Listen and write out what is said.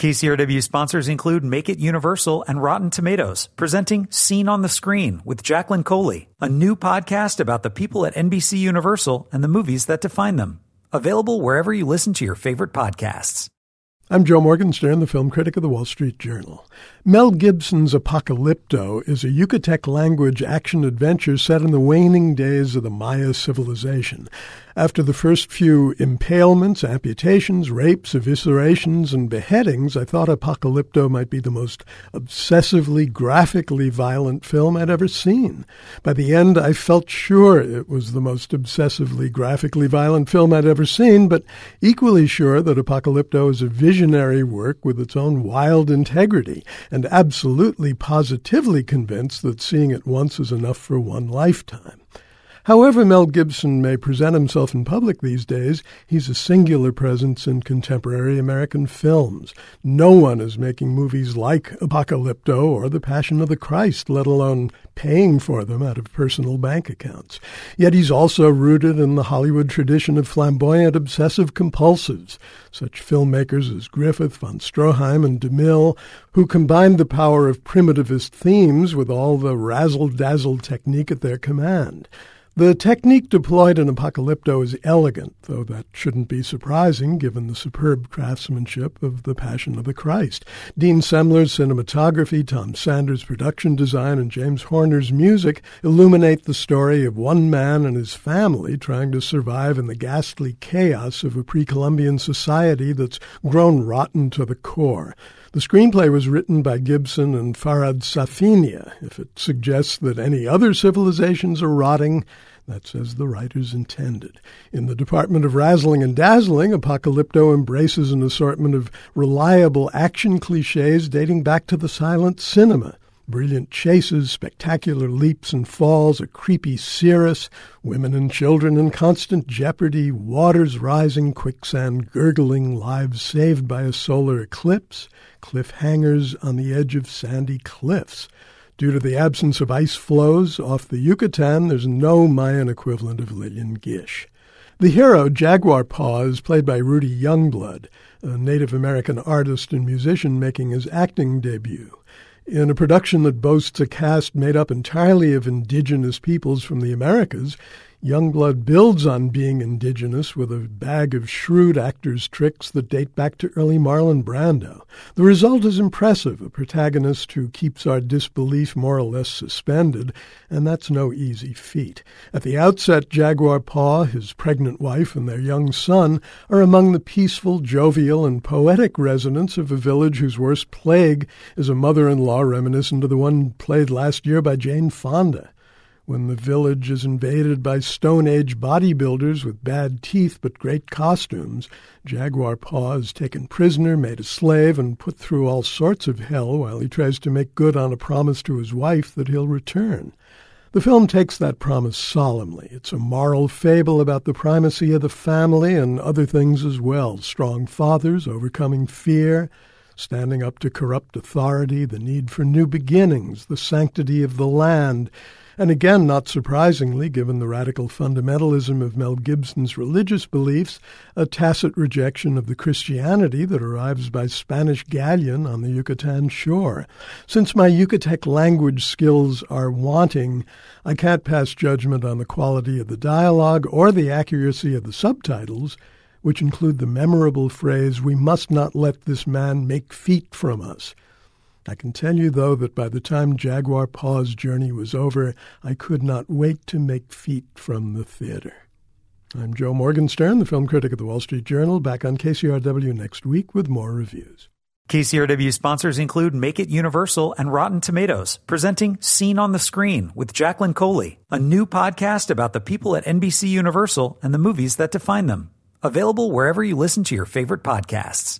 KCRW sponsors include Make It Universal and Rotten Tomatoes, presenting Scene on the Screen with Jacqueline Coley, a new podcast about the people at NBC Universal and the movies that define them. Available wherever you listen to your favorite podcasts. I'm Joe Morgenstern, the film critic of the Wall Street Journal. Mel Gibson's Apocalypto is a Yucatec language action adventure set in the waning days of the Maya civilization. After the first few impalements, amputations, rapes, eviscerations, and beheadings, I thought Apocalypto might be the most obsessively, graphically violent film I'd ever seen. By the end, I felt sure it was the most obsessively, graphically violent film I'd ever seen, but equally sure that Apocalypto is a visionary work with its own wild integrity, and absolutely positively convinced that seeing it once is enough for one lifetime. However Mel Gibson may present himself in public these days, he's a singular presence in contemporary American films. No one is making movies like Apocalypto or The Passion of the Christ, let alone paying for them out of personal bank accounts. Yet he's also rooted in the Hollywood tradition of flamboyant obsessive compulsives, such filmmakers as Griffith, von Stroheim, and DeMille, who combined the power of primitivist themes with all the razzle-dazzle technique at their command. The technique deployed in Apocalypto is elegant, though that shouldn't be surprising given the superb craftsmanship of The Passion of the Christ. Dean Semler's cinematography, Tom Sanders' production design, and James Horner's music illuminate the story of one man and his family trying to survive in the ghastly chaos of a pre Columbian society that's grown rotten to the core. The screenplay was written by Gibson and Farhad Safinia. If it suggests that any other civilizations are rotting, that's as the writers intended. In the department of razzling and dazzling, Apocalypto embraces an assortment of reliable action cliches dating back to the silent cinema. Brilliant chases, spectacular leaps and falls, a creepy cirrus, women and children in constant jeopardy, waters rising, quicksand gurgling, lives saved by a solar eclipse, cliffhangers on the edge of sandy cliffs. Due to the absence of ice floes off the Yucatan, there's no Mayan equivalent of Lillian Gish. The hero, Jaguar Paw, is played by Rudy Youngblood, a Native American artist and musician making his acting debut. In a production that boasts a cast made up entirely of indigenous peoples from the Americas, Youngblood builds on being indigenous with a bag of shrewd actors' tricks that date back to early Marlon Brando. The result is impressive, a protagonist who keeps our disbelief more or less suspended, and that's no easy feat. At the outset, Jaguar Paw, his pregnant wife, and their young son are among the peaceful, jovial, and poetic residents of a village whose worst plague is a mother-in-law reminiscent of the one played last year by Jane Fonda when the village is invaded by Stone Age bodybuilders with bad teeth but great costumes, Jaguar Paw is taken prisoner, made a slave, and put through all sorts of hell while he tries to make good on a promise to his wife that he'll return. The film takes that promise solemnly. It's a moral fable about the primacy of the family and other things as well strong fathers overcoming fear, standing up to corrupt authority, the need for new beginnings, the sanctity of the land and again, not surprisingly, given the radical fundamentalism of Mel Gibson's religious beliefs, a tacit rejection of the Christianity that arrives by Spanish galleon on the Yucatan shore. Since my Yucatec language skills are wanting, I can't pass judgment on the quality of the dialogue or the accuracy of the subtitles, which include the memorable phrase, We must not let this man make feet from us. I can tell you, though, that by the time Jaguar Paw's journey was over, I could not wait to make feet from the theater. I'm Joe Morgenstern, the film critic of the Wall Street Journal, back on KCRW next week with more reviews. KCRW sponsors include Make It Universal and Rotten Tomatoes, presenting Scene on the Screen with Jacqueline Coley, a new podcast about the people at NBC Universal and the movies that define them. Available wherever you listen to your favorite podcasts.